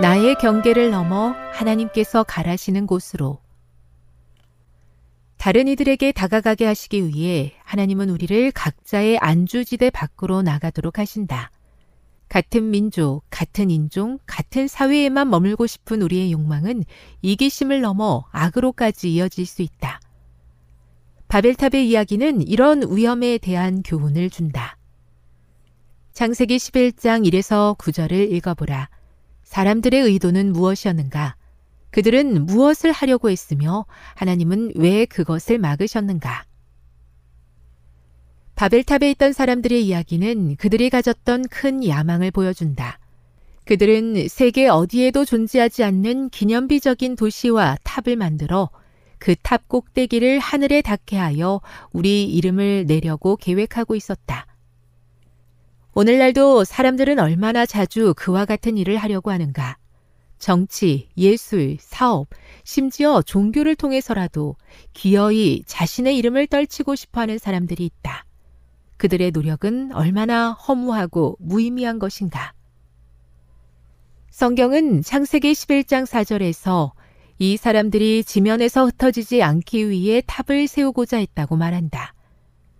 나의 경계를 넘어 하나님께서 가라시는 곳으로 다른 이들에게 다가가게 하시기 위해 하나님은 우리를 각자의 안주지대 밖으로 나가도록 하신다. 같은 민족, 같은 인종, 같은 사회에만 머물고 싶은 우리의 욕망은 이기심을 넘어 악으로까지 이어질 수 있다. 바벨탑의 이야기는 이런 위험에 대한 교훈을 준다. 창세기 11장 1에서 9절을 읽어보라. 사람들의 의도는 무엇이었는가? 그들은 무엇을 하려고 했으며 하나님은 왜 그것을 막으셨는가? 바벨탑에 있던 사람들의 이야기는 그들이 가졌던 큰 야망을 보여준다. 그들은 세계 어디에도 존재하지 않는 기념비적인 도시와 탑을 만들어 그 탑 꼭대기를 하늘에 닿게 하여 우리 이름을 내려고 계획하고 있었다. 오늘날도 사람들은 얼마나 자주 그와 같은 일을 하려고 하는가? 정치, 예술, 사업, 심지어 종교를 통해서라도 기어이 자신의 이름을 떨치고 싶어 하는 사람들이 있다. 그들의 노력은 얼마나 허무하고 무의미한 것인가. 성경은 창세기 11장 4절에서 이 사람들이 지면에서 흩어지지 않기 위해 탑을 세우고자 했다고 말한다.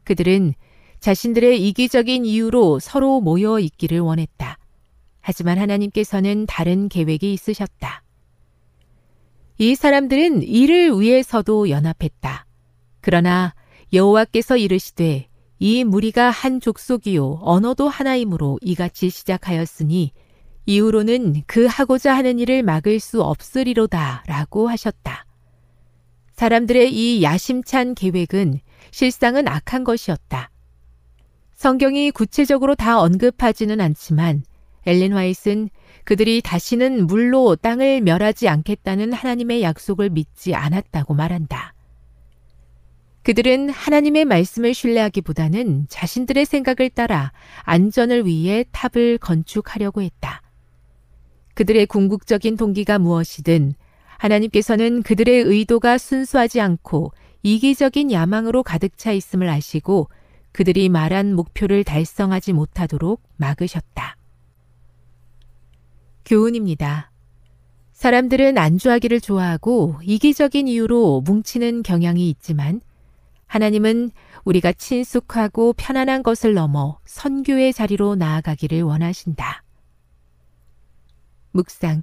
그들은 자신들의 이기적인 이유로 서로 모여 있기를 원했다. 하지만 하나님께서는 다른 계획이 있으셨다. 이 사람들은 이를 위해서도 연합했다. 그러나 여호와께서 이르시되 이 무리가 한 족속이요 언어도 하나이므로 이같이 시작하였으니 이후로는 그 하고자 하는 일을 막을 수 없으리로다 라고 하셨다. 사람들의 이 야심찬 계획은 실상은 악한 것이었다. 성경이 구체적으로 다 언급하지는 않지만 엘린 화이트는 그들이 다시는 물로 땅을 멸하지 않겠다는 하나님의 약속을 믿지 않았다고 말한다. 그들은 하나님의 말씀을 신뢰하기보다는 자신들의 생각을 따라 안전을 위해 탑을 건축하려고 했다. 그들의 궁극적인 동기가 무엇이든 하나님께서는 그들의 의도가 순수하지 않고 이기적인 야망으로 가득 차 있음을 아시고 그들이 말한 목표를 달성하지 못하도록 막으셨다. 교훈입니다. 사람들은 안주하기를 좋아하고 이기적인 이유로 뭉치는 경향이 있지만 하나님은 우리가 친숙하고 편안한 것을 넘어 선교의 자리로 나아가기를 원하신다. 묵상.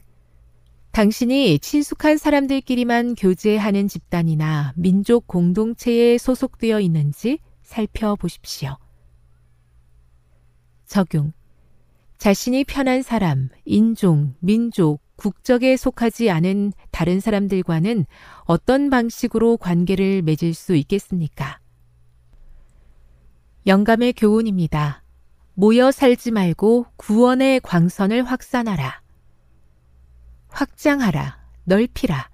당신이 친숙한 사람들끼리만 교제하는 집단이나 민족 공동체에 소속되어 있는지 살펴보십시오. 적용. 자신이 편한 사람, 인종, 민족, 국적에 속하지 않은 다른 사람들과는 어떤 방식으로 관계를 맺을 수 있겠습니까? 영감의 교훈입니다. 모여 살지 말고 구원의 광선을 확산하라. 확장하라. 넓히라.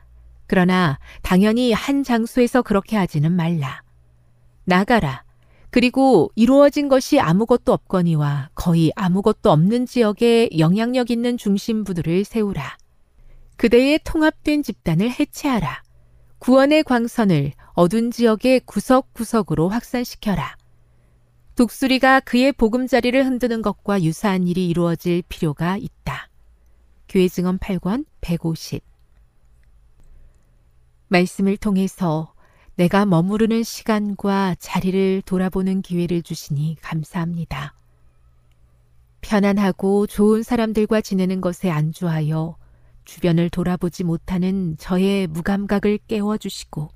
그러나 당연히 한 장소에서 그렇게 하지는 말라. 나가라. 그리고 이루어진 것이 아무것도 없거니와 거의 아무것도 없는 지역에 영향력 있는 중심부들을 세우라. 그대의 통합된 집단을 해체하라. 구원의 광선을 어둔 지역의 구석구석으로 확산시켜라. 독수리가 그의 보금자리를 흔드는 것과 유사한 일이 이루어질 필요가 있다. 교회 증언 8권 150 말씀을 통해서 내가 머무르는 시간과 자리를 돌아보는 기회를 주시니 감사합니다. 편안하고 좋은 사람들과 지내는 것에 안주하여 주변을 돌아보지 못하는 저의 무감각을 깨워주시고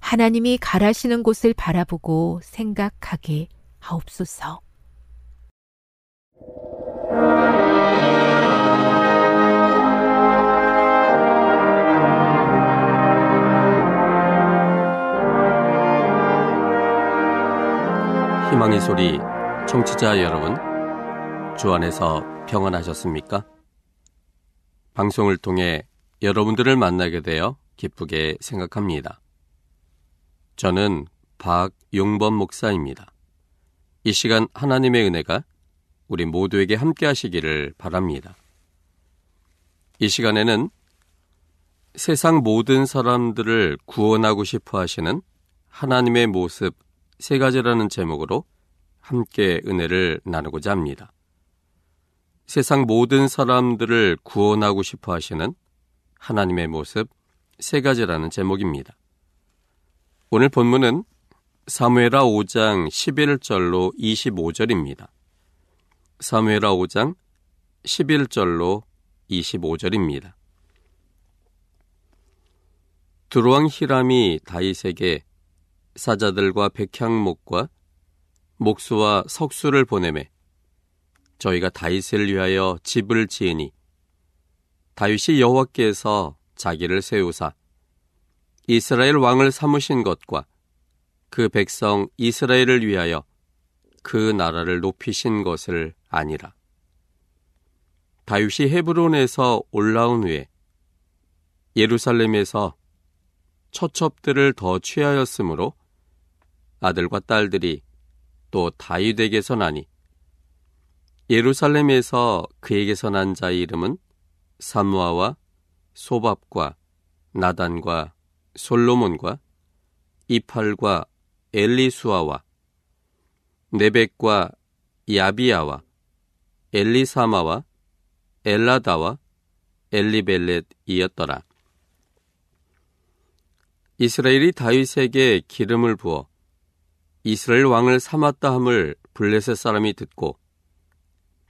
하나님이 가라시는 곳을 바라보고 생각하게 하옵소서. 희망의 소리 청취자 여러분, 주 안에서 평안하셨습니까? 방송을 통해 여러분들을 만나게 되어 기쁘게 생각합니다. 저는 박용범 목사입니다. 이 시간 하나님의 은혜가 우리 모두에게 함께 하시기를 바랍니다. 이 시간에는 세상 모든 사람들을 구원하고 싶어 하시는 하나님의 모습 세 가지라는 제목으로 함께 은혜를 나누고자 합니다. 세상 모든 사람들을 구원하고 싶어 하시는 하나님의 모습 세 가지라는 제목입니다. 오늘 본문은 사무에라 5장 11절로 25절입니다. 사무에라 5장 11절로 25절입니다. 두루왕 히람이 다윗에게 사자들과 백향목과 목수와 석수를 보내매 저희가 다윗을 위하여 집을 지으니 다윗이 여호와께서 자기를 세우사 이스라엘 왕을 삼으신 것과 그 백성 이스라엘을 위하여 그 나라를 높이신 것을 아니라. 다윗이 헤브론에서 올라온 후에 예루살렘에서 처첩들을 더 취하였으므로 아들과 딸들이 또 다윗에게서 나니 예루살렘에서 그에게서 난 자의 이름은 삼무아와 소밥과 나단과 솔로몬과 이팔과 엘리수아와 네벡과 야비아와 엘리사마와 엘라다와 엘리벨렛이었더라. 이스라엘이 다윗에게 기름을 부어 이스라엘 왕을 삼았다 함을 블레셋 사람이 듣고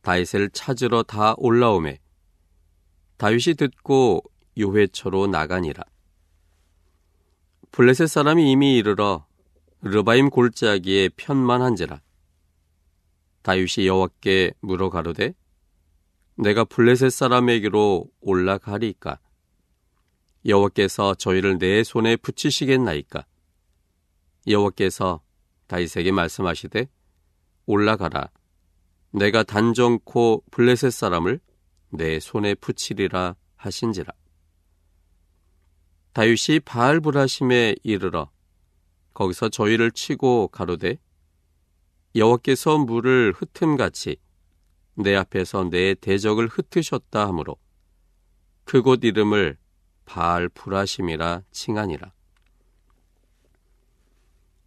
다윗을 찾으러 다 올라오매 다윗이 듣고 요회초로 나가니라. 블레셋 사람이 이미 이르러 르바임 골짜기에 편만한지라. 다윗이 여호와께 물어 가로되 내가 블레셋 사람에게로 올라가리까 여호와께서 저희를 내 손에 붙이시겠나이까 여호와께서 다윗에게 말씀하시되 올라가라 내가 단정코 블레셋 사람을 내 손에 붙이리라 하신지라. 다윗이 바알브라심에 이르러 거기서 저희를 치고 가로되 여호와께서 물을 흩음같이 내 앞에서 내 대적을 흩으셨다 하므로 그곳 이름을 바알 브라심이라 칭하니라.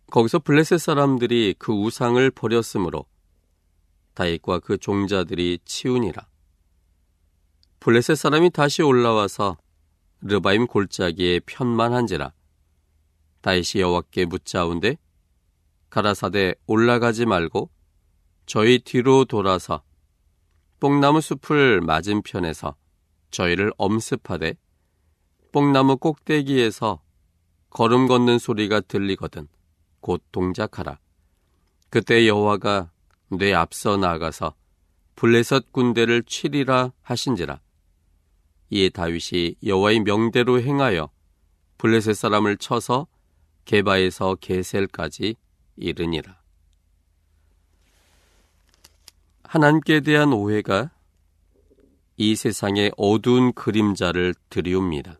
거기서 블레셋 사람들이 그 우상을 버렸으므로 다윗과 그 종자들이 치우니라. 블레셋 사람이 다시 올라와서 르바임 골짜기에 편만한지라. 다윗이 여호와께 묻자운데 가라사대 올라가지 말고 저희 뒤로 돌아서 뽕나무 숲을 맞은편에서 저희를 엄습하되 뽕나무 꼭대기에서 걸음 걷는 소리가 들리거든 곧 동작하라. 그때 여호와가 내 앞서 나가서 블레셋 군대를 치리라 하신지라. 이에 다윗이 여호와의 명대로 행하여 블레셋 사람을 쳐서 게바에서 게셀까지 이르니라. 하나님께 대한 오해가 이 세상의 어두운 그림자를 들이웁니다.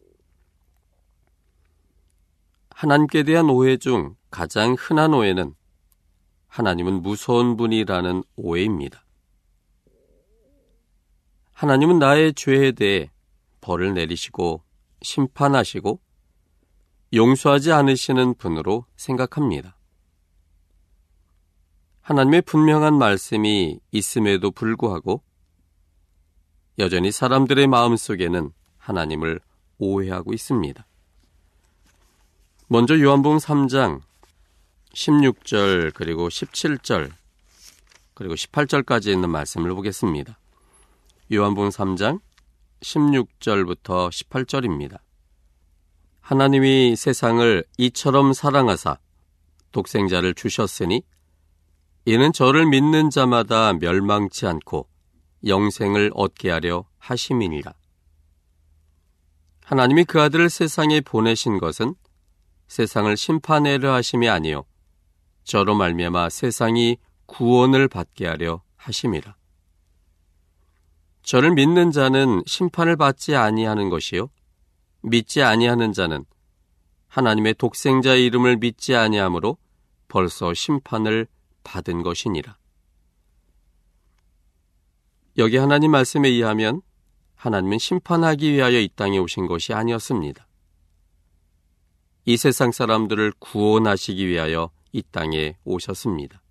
하나님께 대한 오해 중 가장 흔한 오해는 하나님은 무서운 분이라는 오해입니다. 하나님은 나의 죄에 대해 벌을 내리시고 심판하시고 용서하지 않으시는 분으로 생각합니다. 하나님의 분명한 말씀이 있음에도 불구하고 여전히 사람들의 마음 속에는 하나님을 오해하고 있습니다. 먼저 요한복음 3장 16절 그리고 17절 그리고 18절까지 있는 말씀을 보겠습니다. 요한복음 3장 16절부터 18절입니다. 하나님이 세상을 이처럼 사랑하사 독생자를 주셨으니 이는 저를 믿는 자마다 멸망치 않고 영생을 얻게 하려 하심이니라. 하나님이 그 아들을 세상에 보내신 것은 세상을 심판하려 하심이 아니요 저로 말미암아 세상이 구원을 받게 하려 하심이라. 저를 믿는 자는 심판을 받지 아니하는 것이요 믿지 아니하는 자는 하나님의 독생자의 이름을 믿지 아니하므로 벌써 심판을 받은 것이니라. 여기 하나님 말씀에 의하면 하나님은 심판하기 위하여 이 땅에 오신 것이 아니었습니다. 이 세상 사람들을 구원하시기 위하여 이 땅에 오셨습니다.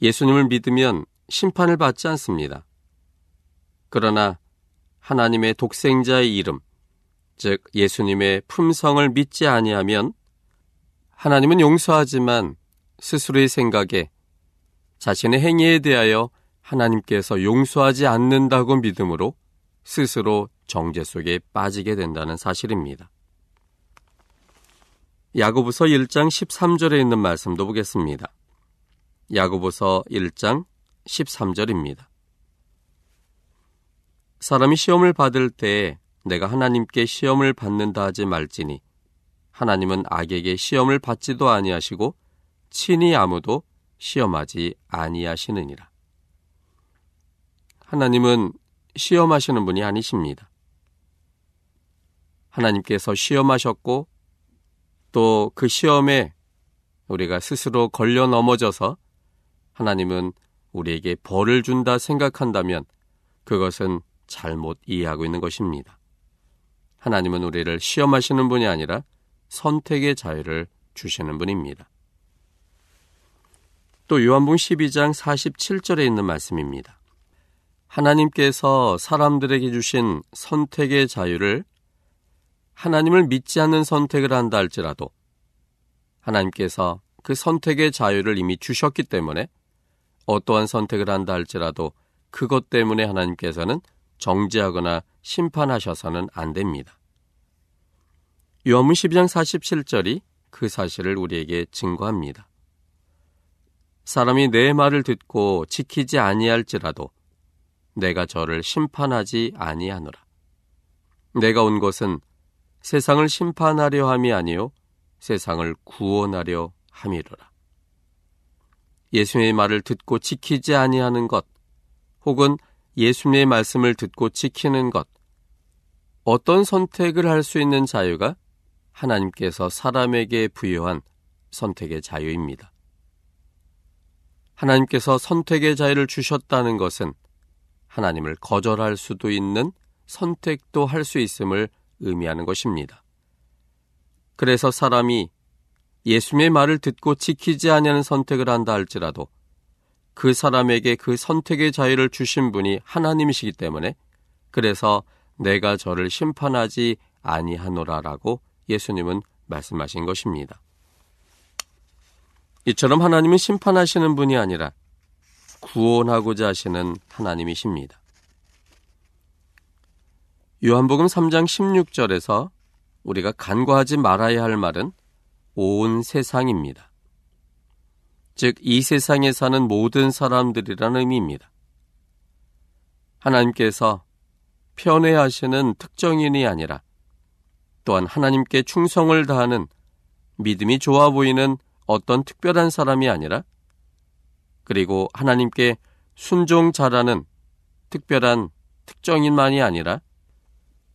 예수님을 믿으면 심판을 받지 않습니다. 그러나 하나님의 독생자의 이름, 즉 예수님의 품성을 믿지 아니하면 하나님은 용서하지만 스스로의 생각에 자신의 행위에 대하여 하나님께서 용서하지 않는다고 믿음으로 스스로 정죄 속에 빠지게 된다는 사실입니다. 야고보서 1장 13절에 있는 말씀도 보겠습니다. 야고보서 1장 13절입니다. 사람이 시험을 받을 때 내가 하나님께 시험을 받는다 하지 말지니 하나님은 악에게 시험을 받지도 아니하시고 친히 아무도 시험하지 아니하시느니라. 하나님은 시험하시는 분이 아니십니다. 하나님께서 시험하셨고 또 그 시험에 우리가 스스로 걸려 넘어져서 하나님은 우리에게 벌을 준다 생각한다면 그것은 잘못 이해하고 있는 것입니다. 하나님은 우리를 시험하시는 분이 아니라 선택의 자유를 주시는 분입니다. 또 요한복음 12장 47절에 있는 말씀입니다. 하나님께서 사람들에게 주신 선택의 자유를 하나님을 믿지 않는 선택을 한다 할지라도 하나님께서 그 선택의 자유를 이미 주셨기 때문에 어떠한 선택을 한다 할지라도 그것 때문에 하나님께서는 정죄하거나 심판하셔서는 안 됩니다. 요한문 12장 47절이 그 사실을 우리에게 증거합니다. 사람이 내 말을 듣고 지키지 아니할지라도 내가 저를 심판하지 아니하노라. 내가 온 것은 세상을 심판하려 함이 아니요 세상을 구원하려 함이로라. 예수님의 말을 듣고 지키지 아니하는 것, 혹은 예수님의 말씀을 듣고 지키는 것, 어떤 선택을 할 수 있는 자유가 하나님께서 사람에게 부여한 선택의 자유입니다. 하나님께서 선택의 자유를 주셨다는 것은 하나님을 거절할 수도 있는 선택도 할 수 있음을 의미하는 것입니다. 그래서 사람이 예수님의 말을 듣고 지키지 아니하는 선택을 한다 할지라도 그 사람에게 그 선택의 자유를 주신 분이 하나님이시기 때문에 그래서 내가 저를 심판하지 아니하노라라고 예수님은 말씀하신 것입니다. 이처럼 하나님은 심판하시는 분이 아니라 구원하고자 하시는 하나님이십니다. 요한복음 3장 16절에서 우리가 간과하지 말아야 할 말은 온 세상입니다. 즉, 이 세상에 사는 모든 사람들이라는 의미입니다. 하나님께서 편애하시는 특정인이 아니라 또한 하나님께 충성을 다하는 믿음이 좋아 보이는 어떤 특별한 사람이 아니라 그리고 하나님께 순종 잘하는 특별한 특정인만이 아니라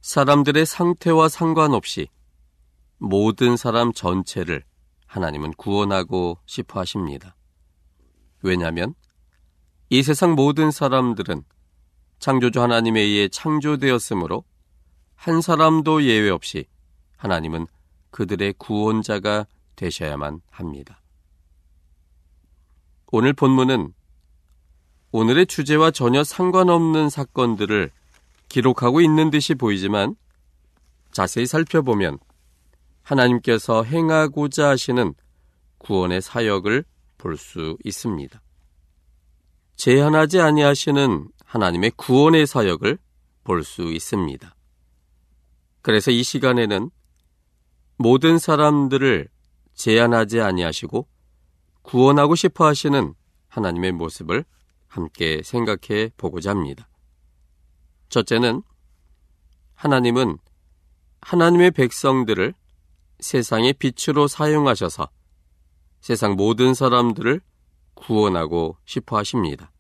사람들의 상태와 상관없이 모든 사람 전체를 하나님은 구원하고 싶어 하십니다. 왜냐하면 이 세상 모든 사람들은 창조주 하나님에 의해 창조되었으므로 한 사람도 예외 없이 하나님은 그들의 구원자가 되셔야만 합니다. 오늘 본문은 오늘의 주제와 전혀 상관없는 사건들을 기록하고 있는 듯이 보이지만 자세히 살펴보면 하나님께서 행하고자 하시는 구원의 사역을 볼 수 있습니다. 제한하지 아니하시는 하나님의 구원의 사역을 볼 수 있습니다. 그래서 이 시간에는 모든 사람들을 제한하지 아니하시고 구원하고 싶어 하시는 하나님의 모습을 함께 생각해 보고자 합니다. 첫째는 하나님은 하나님의 백성들을 세상의 빛으로 사용하셔서 세상 모든 사람들을 구원하고 싶어 하십니다.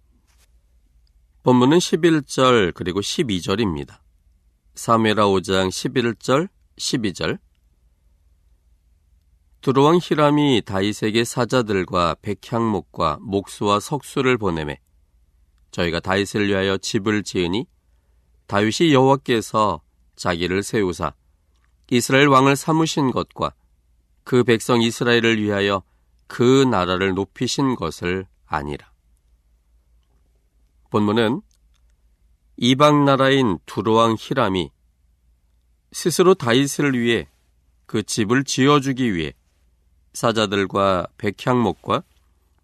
본문은 11절 그리고 12절입니다. 사메라 5장 11절 12절 두로왕 히람이 다윗에게 사자들과 백향목과 목수와 석수를 보내매 저희가 다윗을 위하여 집을 지으니 다윗이 여호와께서 자기를 세우사 이스라엘 왕을 삼으신 것과 그 백성 이스라엘을 위하여 그 나라를 높이신 것을 아니라. 본문은 이방 나라인 두로왕 히람이 스스로 다윗을 위해 그 집을 지어주기 위해 사자들과 백향목과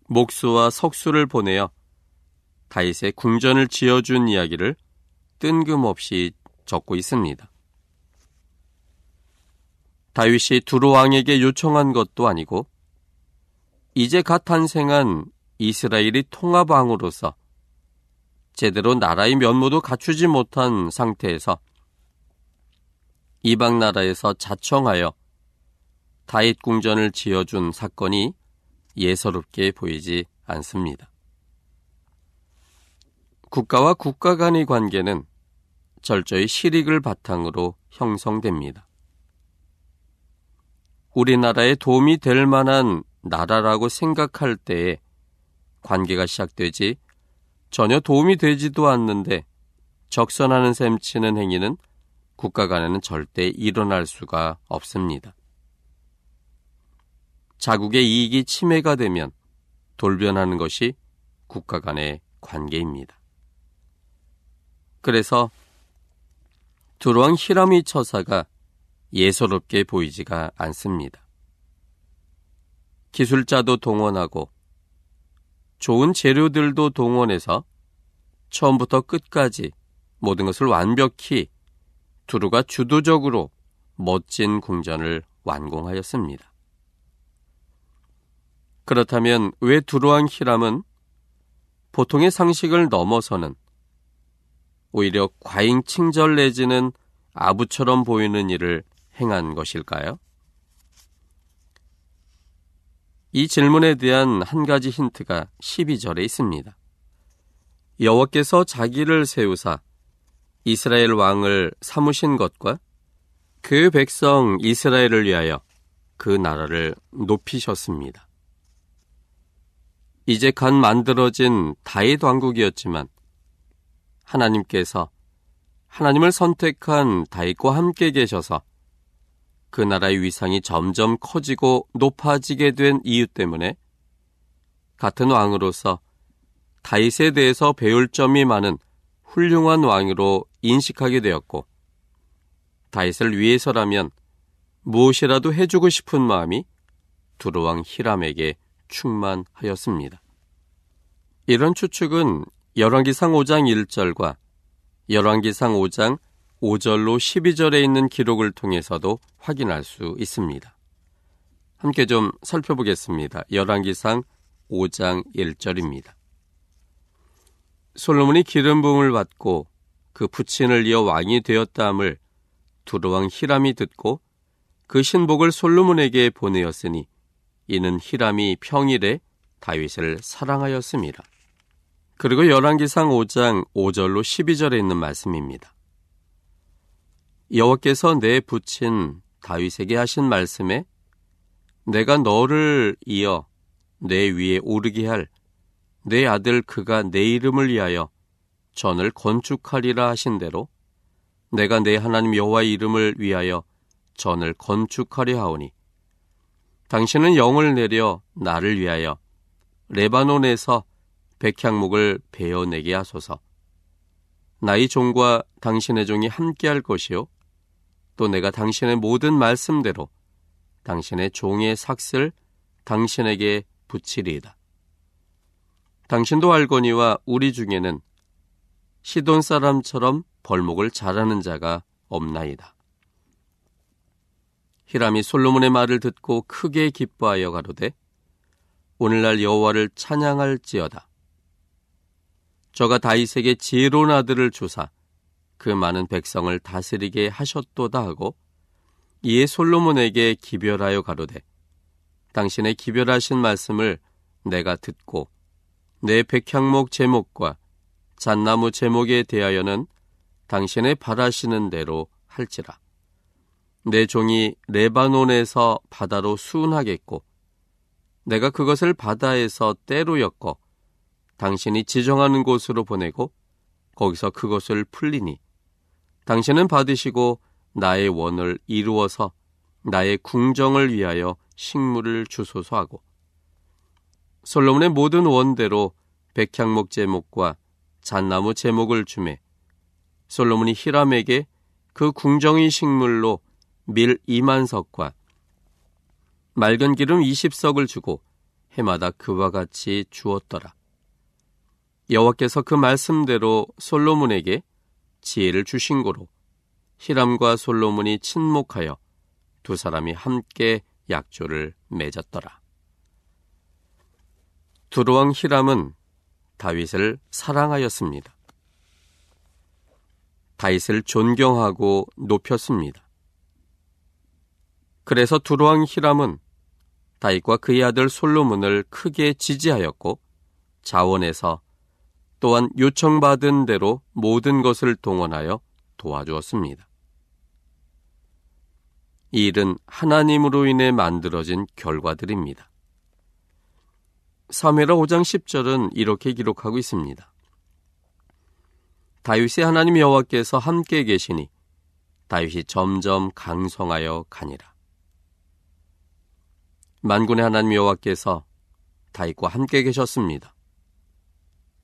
목수와 석수를 보내어 다윗의 궁전을 지어준 이야기를 뜬금없이 적고 있습니다. 다윗이 두루 왕에게 요청한 것도 아니고 이제 갓 탄생한 이스라엘이 통합왕으로서 제대로 나라의 면모도 갖추지 못한 상태에서 이방 나라에서 자청하여 다윗 궁전을 지어준 사건이 예사롭게 보이지 않습니다. 국가와 국가 간의 관계는 철저히 실익을 바탕으로 형성됩니다. 우리나라에 도움이 될 만한 나라라고 생각할 때에 관계가 시작되지 전혀 도움이 되지도 않는데 적선하는 셈 치는 행위는 국가 간에는 절대 일어날 수가 없습니다. 자국의 이익이 침해가 되면 돌변하는 것이 국가 간의 관계입니다. 그래서 두루왕 히라미 처사가 예사롭게 보이지가 않습니다. 기술자도 동원하고 좋은 재료들도 동원해서 처음부터 끝까지 모든 것을 완벽히 두루가 주도적으로 멋진 궁전을 완공하였습니다. 그렇다면 왜 두루왕 히람은 보통의 상식을 넘어서는 오히려 과잉 칭절 내지는 아부처럼 보이는 일을 행한 것일까요? 이 질문에 대한 한 가지 힌트가 12절에 있습니다. 여호와께서 자기를 세우사 이스라엘 왕을 삼으신 것과 그 백성 이스라엘을 위하여 그 나라를 높이셨습니다. 이제 간 만들어진 다윗 왕국이었지만 하나님께서 하나님을 선택한 다윗과 함께 계셔서 그 나라의 위상이 점점 커지고 높아지게 된 이유 때문에 같은 왕으로서 다윗에 대해서 배울 점이 많은 훌륭한 왕으로 인식하게 되었고 다윗을 위해서라면 무엇이라도 해주고 싶은 마음이 두루왕 히람에게 충만하였습니다. 이런 추측은 열왕기상 5장 1절과 열왕기상 5장 5절로 12절에 있는 기록을 통해서도 확인할 수 있습니다. 함께 좀 살펴보겠습니다. 열왕기상 5장 1절입니다. 솔로몬이 기름 부음을 받고 그 부친을 이어 왕이 되었다함을 두루왕 히람이 듣고 그 신복을 솔로몬에게 보내었으니 이는 히람이 평일에 다윗을 사랑하였습니다. 그리고 열왕기상 5장 5절로 12절에 있는 말씀입니다. 여호와께서 내 부친 다윗에게 하신 말씀에 내가 너를 이어 내 위에 오르게 할 내 아들 그가 내 이름을 위하여 전을 건축하리라 하신 대로 내가 내 하나님 여호와의 이름을 위하여 전을 건축하려 하오니 당신은 영을 내려 나를 위하여 레바논에서 백향목을 베어내게 하소서. 나의 종과 당신의 종이 함께할 것이요. 또 내가 당신의 모든 말씀대로 당신의 종의 삭슬 당신에게 붙이리이다. 당신도 알거니와 우리 중에는 시돈 사람처럼 벌목을 잘하는 자가 없나이다. 히람이 솔로몬의 말을 듣고 크게 기뻐하여 가로되 오늘날 여호와를 찬양할지어다. 저가 다윗에게 지혜로운 아들을 주사 그 많은 백성을 다스리게 하셨도다 하고 이에 솔로몬에게 기별하여 가로되 당신의 기별하신 말씀을 내가 듣고 내 백향목 제목과 잣나무 제목에 대하여는 당신의 바라시는 대로 할지라. 내 종이 레바논에서 바다로 수운하겠고 내가 그것을 바다에서 때로 엮어 당신이 지정하는 곳으로 보내고 거기서 그것을 풀리니 당신은 받으시고 나의 원을 이루어서 나의 궁정을 위하여 식물을 주소서 하고 솔로몬의 모든 원대로 백향목 제목과 잣나무 제목을 주매 솔로몬이 히람에게 그 궁정의 식물로 밀 2만 석과 맑은 기름 20석을 주고 해마다 그와 같이 주었더라. 여호와께서 그 말씀대로 솔로몬에게 지혜를 주신 고로 히람과 솔로몬이 친목하여 두 사람이 함께 약조를 맺었더라. 두루왕 히람은 다윗을 사랑하였습니다. 다윗을 존경하고 높였습니다. 그래서 두루왕 히람은 다윗과 그의 아들 솔로몬을 크게 지지하였고 자원에서 또한 요청받은 대로 모든 것을 동원하여 도와주었습니다. 이 일은 하나님으로 인해 만들어진 결과들입니다. 3회라 5장 10절은 이렇게 기록하고 있습니다. 다윗의 하나님 여호와께서 함께 계시니 다윗이 점점 강성하여 가니라. 만군의 하나님 여호와께서 다윗과 함께 계셨습니다.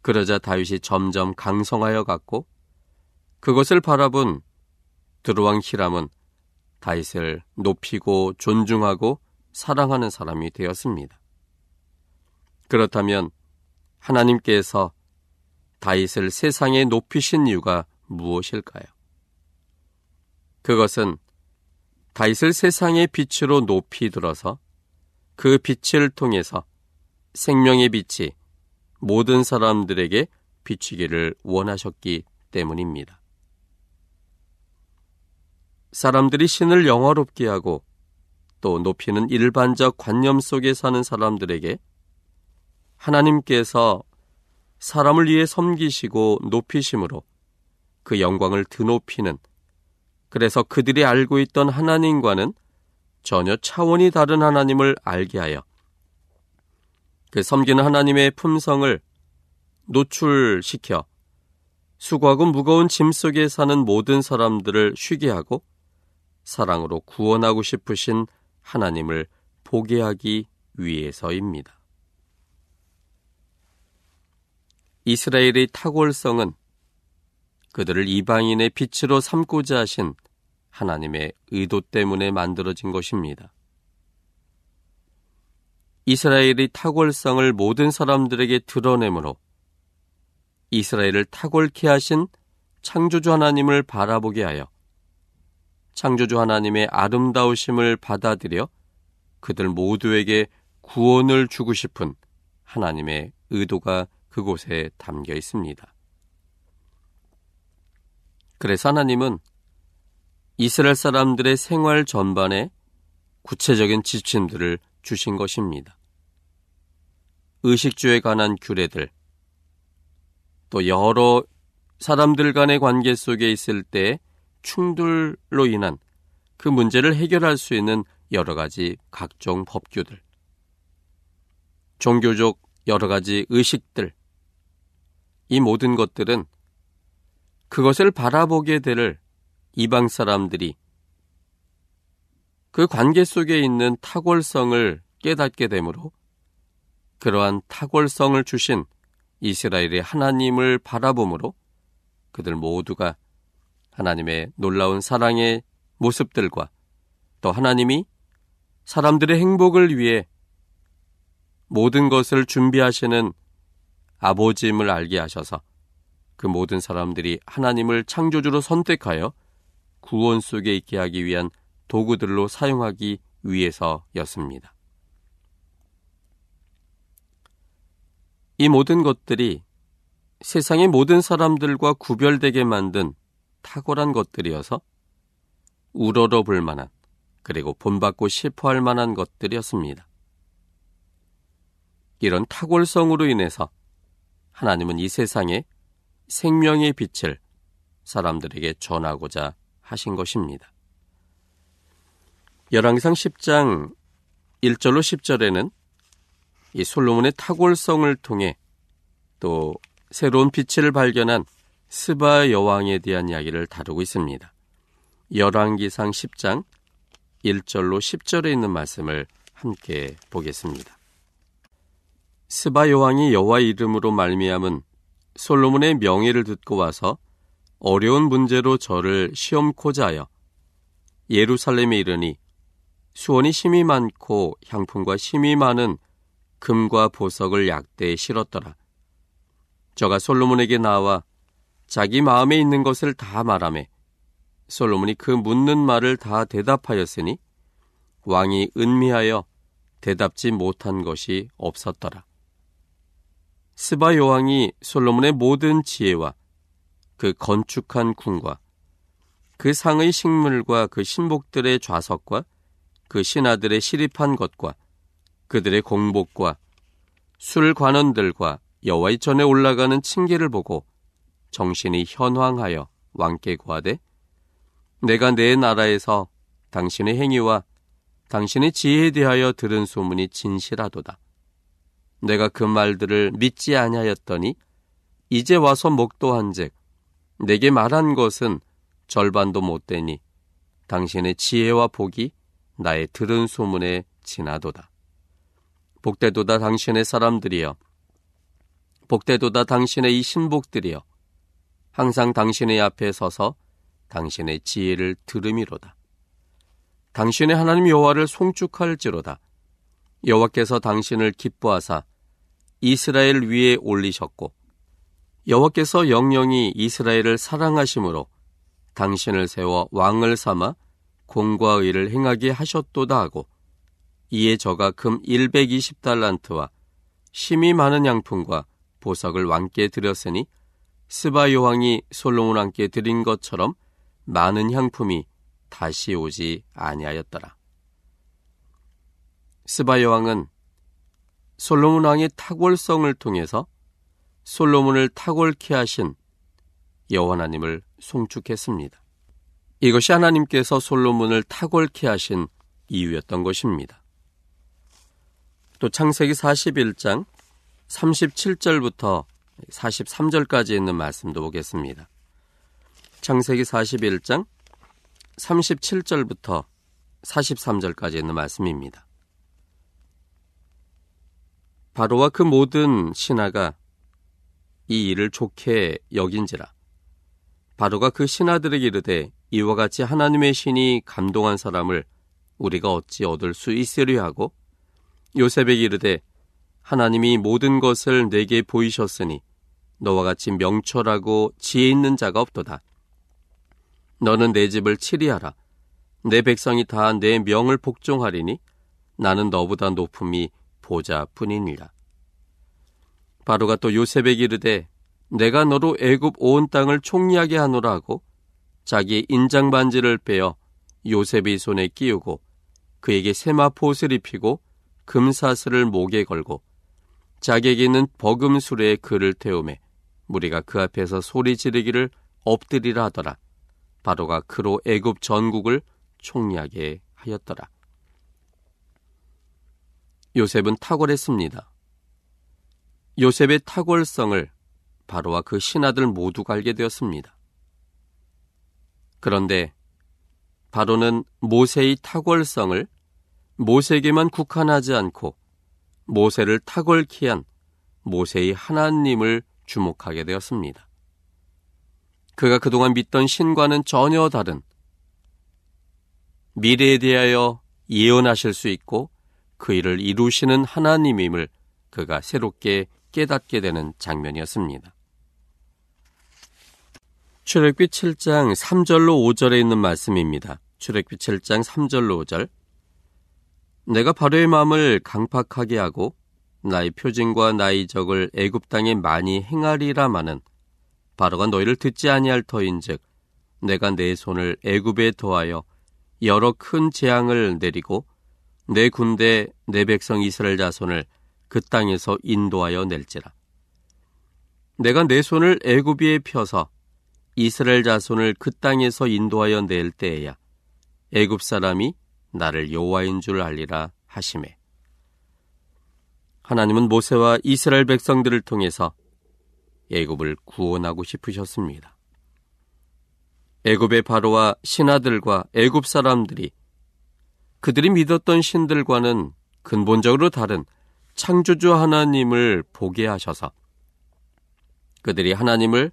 그러자 다윗이 점점 강성하여 갔고 그것을 바라본 드루왕 히람은 다윗을 높이고 존중하고 사랑하는 사람이 되었습니다. 그렇다면 하나님께서 다윗을 세상에 높이신 이유가 무엇일까요? 그것은 다윗을 세상의 빛으로 높이 들어서 그 빛을 통해서 생명의 빛이 모든 사람들에게 비치기를 원하셨기 때문입니다. 사람들이 신을 영화롭게 하고 또 높이는 일반적 관념 속에 사는 사람들에게 하나님께서 사람을 위해 섬기시고 높이심으로 그 영광을 드높이는 그래서 그들이 알고 있던 하나님과는 전혀 차원이 다른 하나님을 알게 하여 그 섬기는 하나님의 품성을 노출시켜 수고하고 무거운 짐 속에 사는 모든 사람들을 쉬게 하고 사랑으로 구원하고 싶으신 하나님을 보게 하기 위해서입니다. 이스라엘의 탁월성은 그들을 이방인의 빛으로 삼고자 하신 하나님의 의도 때문에 만들어진 것입니다. 이스라엘의 탁월성을 모든 사람들에게 드러내므로 이스라엘을 탁월케 하신 창조주 하나님을 바라보게 하여 창조주 하나님의 아름다우심을 받아들여 그들 모두에게 구원을 주고 싶은 하나님의 의도가 그곳에 담겨 있습니다. 그래서 하나님은 이스라엘 사람들의 생활 전반에 구체적인 지침들을 주신 것입니다. 의식주에 관한 규례들, 또 여러 사람들 간의 관계 속에 있을 때 충돌로 인한 그 문제를 해결할 수 있는 여러 가지 각종 법규들, 종교적 여러 가지 의식들, 이 모든 것들은 그것을 바라보게 될 이방 사람들이 그 관계 속에 있는 탁월성을 깨닫게 되므로 그러한 탁월성을 주신 이스라엘의 하나님을 바라보므로 그들 모두가 하나님의 놀라운 사랑의 모습들과 또 하나님이 사람들의 행복을 위해 모든 것을 준비하시는 아버지임을 알게 하셔서 그 모든 사람들이 하나님을 창조주로 선택하여 구원 속에 있게 하기 위한 도구들로 사용하기 위해서였습니다. 이 모든 것들이 세상의 모든 사람들과 구별되게 만든 탁월한 것들이어서 우러러 볼 만한 그리고 본받고 싶어 할 만한 것들이었습니다. 이런 탁월성으로 인해서 하나님은 이 세상에 생명의 빛을 사람들에게 전하고자 하신 것입니다. 열왕기상 10장 1절로 10절에는 이 솔로몬의 탁월성을 통해 또 새로운 빛을 발견한 스바 여왕에 대한 이야기를 다루고 있습니다. 열왕기상 10장 1절로 10절에 있는 말씀을 함께 보겠습니다. 스바 여왕이 여호와 이름으로 말미암은 솔로몬의 명예를 듣고 와서 어려운 문제로 저를 시험코자 하여 예루살렘에 이르니 수원이 심이 많고 향품과 심이 많은 금과 보석을 약대에 실었더라. 저가 솔로몬에게 나와 자기 마음에 있는 것을 다 말하매 솔로몬이 그 묻는 말을 다 대답하였으니 왕이 은미하여 대답지 못한 것이 없었더라. 스바 여왕이 솔로몬의 모든 지혜와 그 건축한 궁과 그 상의 식물과 그 신복들의 좌석과 그 신하들의 시립한 것과 그들의 공복과 술 관원들과 여호와의 전에 올라가는 층계를 보고 정신이 현황하여 왕께 구하되 내가 내 나라에서 당신의 행위와 당신의 지혜에 대하여 들은 소문이 진실하도다. 내가 그 말들을 믿지 아니하였더니 이제 와서 목도한즉 내게 말한 것은 절반도 못 되니 당신의 지혜와 복이 나의 들은 소문에 지나도다. 복되도다 당신의 사람들이여 복되도다 당신의 이 신복들이여 항상 당신의 앞에 서서 당신의 지혜를 들음이로다. 당신의 하나님 여호와를 송축할지로다. 여호와께서 당신을 기뻐하사 이스라엘 위에 올리셨고 여호와께서 영영이 이스라엘을 사랑하심으로 당신을 세워 왕을 삼아 공과 의를 행하게 하셨도다 하고 이에 저가 금 120달란트와 심이 많은 양품과 보석을 왕께 드렸으니 스바 여왕이 솔로몬 왕께 드린 것처럼 많은 향품이 다시 오지 아니하였더라. 스바 여왕은 솔로몬 왕의 탁월성을 통해서 솔로몬을 탁월케 하신 여호와 하나님을 송축했습니다. 이것이 하나님께서 솔로몬을 탁월케 하신 이유였던 것입니다. 또 창세기 41장 37절부터 43절까지 있는 말씀도 보겠습니다. 창세기 41장 37절부터 43절까지 있는 말씀입니다. 바로와 그 모든 신하가 이 일을 좋게 여긴지라 바로가 그 신하들에게 이르되 이와 같이 하나님의 신이 감동한 사람을 우리가 어찌 얻을 수 있으려 하고 요셉에게 이르되 하나님이 모든 것을 내게 보이셨으니 너와 같이 명철하고 지혜 있는 자가 없도다. 너는 내 집을 치리하라. 내 백성이 다 내 명을 복종하리니 나는 너보다 높음이 보자뿐이니라. 바로가 또 요셉에게 이르되 내가 너로 애굽 온 땅을 총리하게 하노라 하고 자기의 인장 반지를 빼어 요셉의 손에 끼우고 그에게 세마포옷을 입히고 금사슬을 목에 걸고 자기에게 있는 버금수레에 그를 태우매 무리가 그 앞에서 소리 지르기를 엎드리라 하더라. 바로가 그로 애굽 전국을 총리하게 하였더라. 요셉은 탁월했습니다. 요셉의 탁월성을 바로와 그 신하들 모두가 알게 되었습니다. 그런데 바로는 모세의 탁월성을 모세에게만 국한하지 않고 모세를 탁월케 한 모세의 하나님을 주목하게 되었습니다. 그가 그동안 믿던 신과는 전혀 다른 미래에 대하여 예언하실 수 있고 그 일을 이루시는 하나님임을 그가 새롭게 깨닫게 되는 장면이었습니다. 출애굽기 7장 3절로 5절에 있는 말씀입니다. 출애굽기 7장 3절로 5절 내가 바로의 마음을 강팍하게 하고 나의 표징과 나의 적을 애굽 땅에 많이 행하리라마는 바로가 너희를 듣지 아니할 터인즉 내가 내 손을 애굽에 더하여 여러 큰 재앙을 내리고 내 군대 내 백성 이스라엘 자손을 그 땅에서 인도하여 낼지라 내가 내 손을 애굽에 펴서 이스라엘 자손을 그 땅에서 인도하여 낼 때에야 애굽 사람이 나를 여호와인 줄 알리라 하심에 하나님은 모세와 이스라엘 백성들을 통해서 애굽을 구원하고 싶으셨습니다. 애굽의 바로와 신하들과 애굽 사람들이 그들이 믿었던 신들과는 근본적으로 다른 창조주 하나님을 보게 하셔서 그들이 하나님을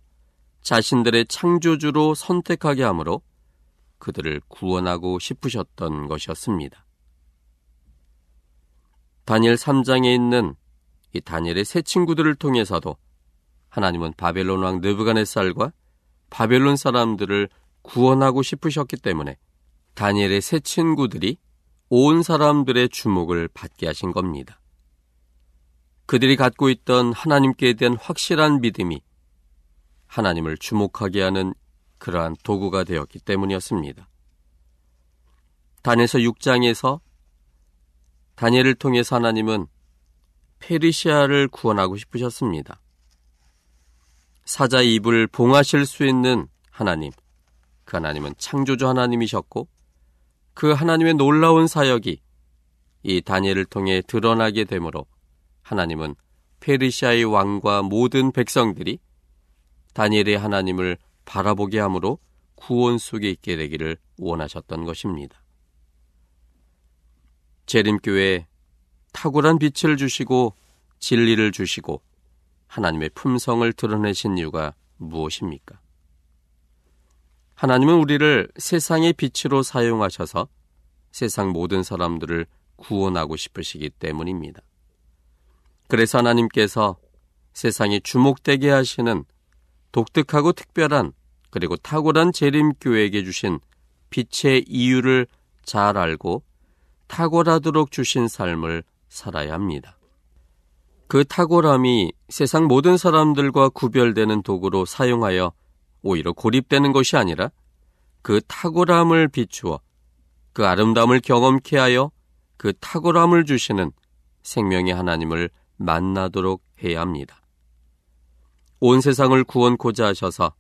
자신들의 창조주로 선택하게 하므로 그들을 구원하고 싶으셨던 것이었습니다. 다니엘 3장에 있는 이 다니엘의 세 친구들을 통해서도 하나님은 바벨론 왕 느부갓네살과 바벨론 사람들을 구원하고 싶으셨기 때문에 다니엘의 세 친구들이 온 사람들의 주목을 받게 하신 겁니다. 그들이 갖고 있던 하나님께 대한 확실한 믿음이 하나님을 주목하게 하는 그러한 도구가 되었기 때문이었습니다. 단에서 6장에서 다니엘을 통해서 하나님은 페르시아를 구원하고 싶으셨습니다. 사자 입을 봉하실 수 있는 하나님, 그 하나님은 창조주 하나님이셨고 그 하나님의 놀라운 사역이 이 다니엘을 통해 드러나게 되므로 하나님은 페르시아의 왕과 모든 백성들이 다니엘의 하나님을 바라보게 함으로 구원 속에 있게 되기를 원하셨던 것입니다. 재림교회 탁월한 빛을 주시고 진리를 주시고 하나님의 품성을 드러내신 이유가 무엇입니까? 하나님은 우리를 세상의 빛으로 사용하셔서 세상 모든 사람들을 구원하고 싶으시기 때문입니다. 그래서 하나님께서 세상이 주목되게 하시는 독특하고 특별한 그리고 탁월한 재림교회에게 주신 빛의 이유를 잘 알고 탁월하도록 주신 삶을 살아야 합니다. 그 탁월함이 세상 모든 사람들과 구별되는 도구로 사용하여 오히려 고립되는 것이 아니라 그 탁월함을 비추어 그 아름다움을 경험케 하여 그 탁월함을 주시는 생명의 하나님을 만나도록 해야 합니다. 온 세상을 구원코자 하셔서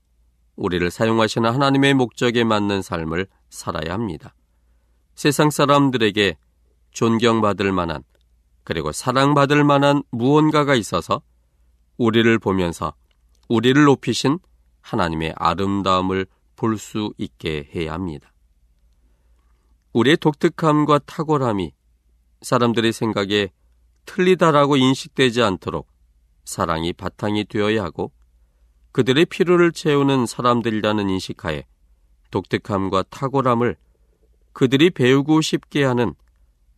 우리를 사용하시는 하나님의 목적에 맞는 삶을 살아야 합니다. 세상 사람들에게 존경받을 만한 그리고 사랑받을 만한 무언가가 있어서 우리를 보면서 우리를 높이신 하나님의 아름다움을 볼 수 있게 해야 합니다. 우리의 독특함과 탁월함이 사람들의 생각에 틀리다라고 인식되지 않도록 사랑이 바탕이 되어야 하고 그들의 필요를 채우는 사람들이라는 인식하에 독특함과 탁월함을 그들이 배우고 싶게 하는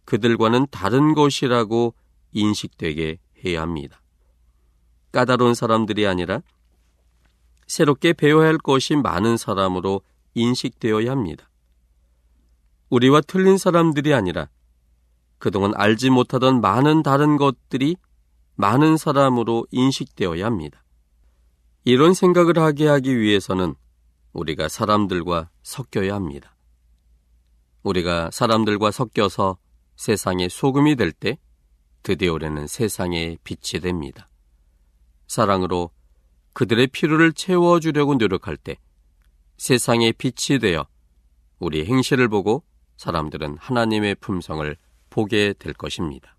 그들과는 다른 것이라고 인식되게 해야 합니다. 까다로운 사람들이 아니라 새롭게 배워야 할 것이 많은 사람으로 인식되어야 합니다. 우리와 틀린 사람들이 아니라 그동안 알지 못하던 많은 다른 것들이 많은 사람으로 인식되어야 합니다. 이런 생각을 하게 하기 위해서는 우리가 사람들과 섞여야 합니다. 우리가 사람들과 섞여서 세상의 소금이 될 때 드디어 우리는 세상의 빛이 됩니다. 사랑으로 그들의 필요를 채워주려고 노력할 때 세상의 빛이 되어 우리 행실을 보고 사람들은 하나님의 품성을 보게 될 것입니다.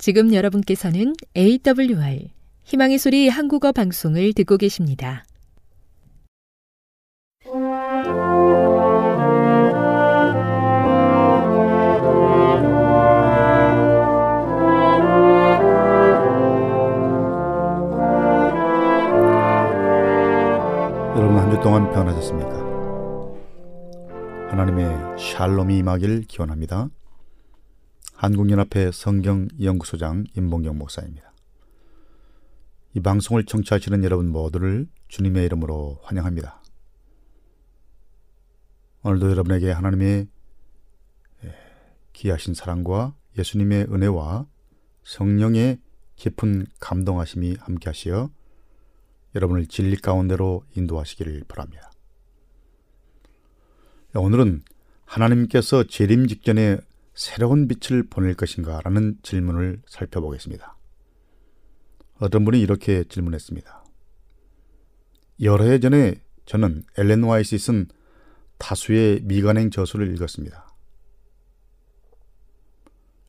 지금 여러분께서는 AWR 희망의 소리 한국어 방송을 듣고 계십니다. 여러분 한 주 동안 변하셨습니까? 하나님의 샬롬이 임하길 기원합니다. 한국연합회 성경연구소장 임봉경 목사입니다. 이 방송을 청취하시는 여러분 모두를 주님의 이름으로 환영합니다. 오늘도 여러분에게 하나님의 귀하신 사랑과 예수님의 은혜와 성령의 깊은 감동하심이 함께하시어 여러분을 진리 가운데로 인도하시기를 바랍니다. 오늘은 하나님께서 재림 직전에 새로운 빛을 보낼 것인가 라는 질문을 살펴보겠습니다. 어떤 분이 이렇게 질문했습니다. 여러 해 전에 저는 엘렌 와이스 쓴 다수의 미간행 저수를 읽었습니다.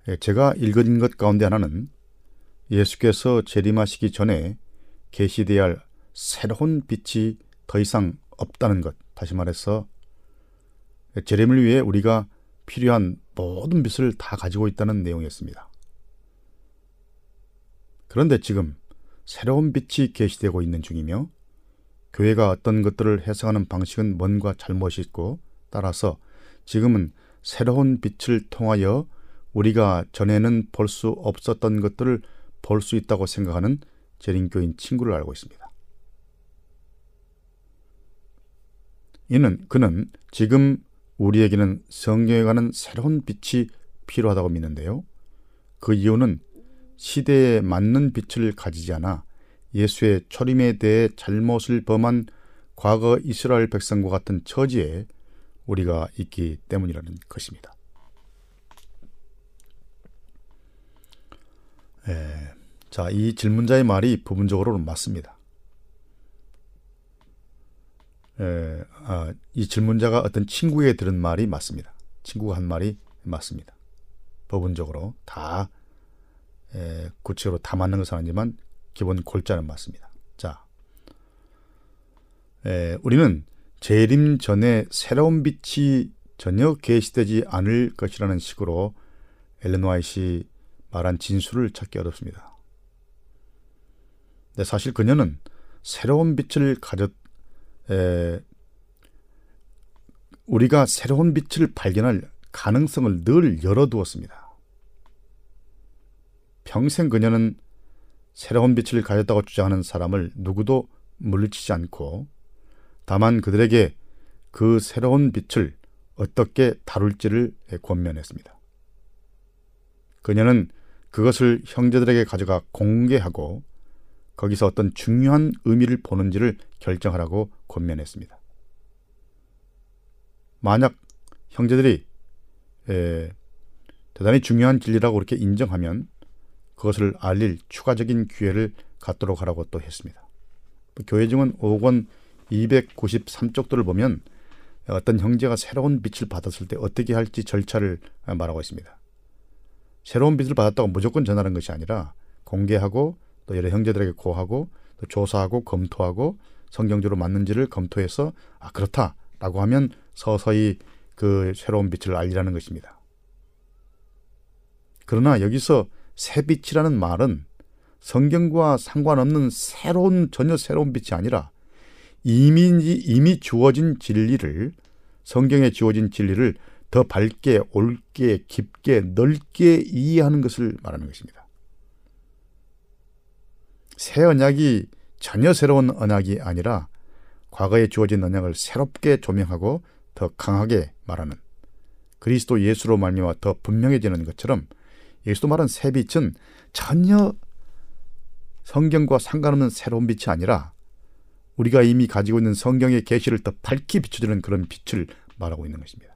예, 제가 읽은 것 가운데 하나는 예수께서 재림하시기 전에 계시되어야 할 새로운 빛이 더 이상 없다는 것. 다시 말해서 재림을 위해 우리가 필요한 모든 빛을 다 가지고 있다는 내용이었습니다. 그런데 지금 새로운 빛이 계시되고 있는 중이며 교회가 어떤 것들을 해석하는 방식은 뭔가 잘못이 있고 따라서 지금은 새로운 빛을 통하여 우리가 전에는 볼 수 없었던 것들을 볼 수 있다고 생각하는 재림교인 친구를 알고 있습니다. 이는 그는 지금 우리에게는 성경에 관한 새로운 빛이 필요하다고 믿는데요. 그 이유는 시대에 맞는 빛을 가지지 않아 예수의 초림에 대해 잘못을 범한 과거 이스라엘 백성과 같은 처지에 우리가 있기 때문이라는 것입니다. 에, 자, 이 질문자의 말이 부분적으로는 맞습니다. 에, 아, 이 질문자가 어떤 친구에 들은 말이 맞습니다. 친구가 한 말이 맞습니다. 부분적으로 다 에, 구체적으로 다 맞는 것은 아니지만 기본 골자는 맞습니다. 자, 에, 우리는 재림 전에 새로운 빛이 전혀 계시되지 않을 것이라는 식으로 엘렌 와이시 말한 진술을 찾기 어렵습니다. 근데 사실 그녀는 새로운 빛을 가졌 에, 우리가 새로운 빛을 발견할 가능성을 늘 열어두었습니다. 평생 그녀는 새로운 빛을 가졌다고 주장하는 사람을 누구도 물리치지 않고 다만 그들에게 그 새로운 빛을 어떻게 다룰지를 권면했습니다. 그녀는 그것을 형제들에게 가져가 공개하고 거기서 어떤 중요한 의미를 보는지를 결정하라고 권면했습니다. 만약 형제들이 에, 대단히 중요한 진리라고 그렇게 인정하면 그것을 알릴 추가적인 기회를 갖도록 하라고 또 했습니다. 교회증은 5억 원 293쪽들을 보면 어떤 형제가 새로운 빛을 받았을 때 어떻게 할지 절차를 말하고 있습니다. 새로운 빛을 받았다고 무조건 전하는 것이 아니라 공개하고 또 여러 형제들에게 고하고 또 조사하고 검토하고 성경적으로 맞는지를 검토해서 아 그렇다라고 하면 서서히 그 새로운 빛을 알리라는 것입니다. 그러나 여기서 새 빛이라는 말은 성경과 상관없는 새로운 전혀 새로운 빛이 아니라 이미 이미 주어진 진리를 성경에 주어진 진리를 더 밝게 옳게 깊게 넓게 이해하는 것을 말하는 것입니다. 새 언약이 전혀 새로운 언약이 아니라 과거에 주어진 언약을 새롭게 조명하고 더 강하게 말하는 그리스도 예수로 말미암아 더 분명해지는 것처럼 예수도 말한 새 빛은 전혀 성경과 상관없는 새로운 빛이 아니라 우리가 이미 가지고 있는 성경의 계시를 더 밝게 비춰주는 그런 빛을 말하고 있는 것입니다.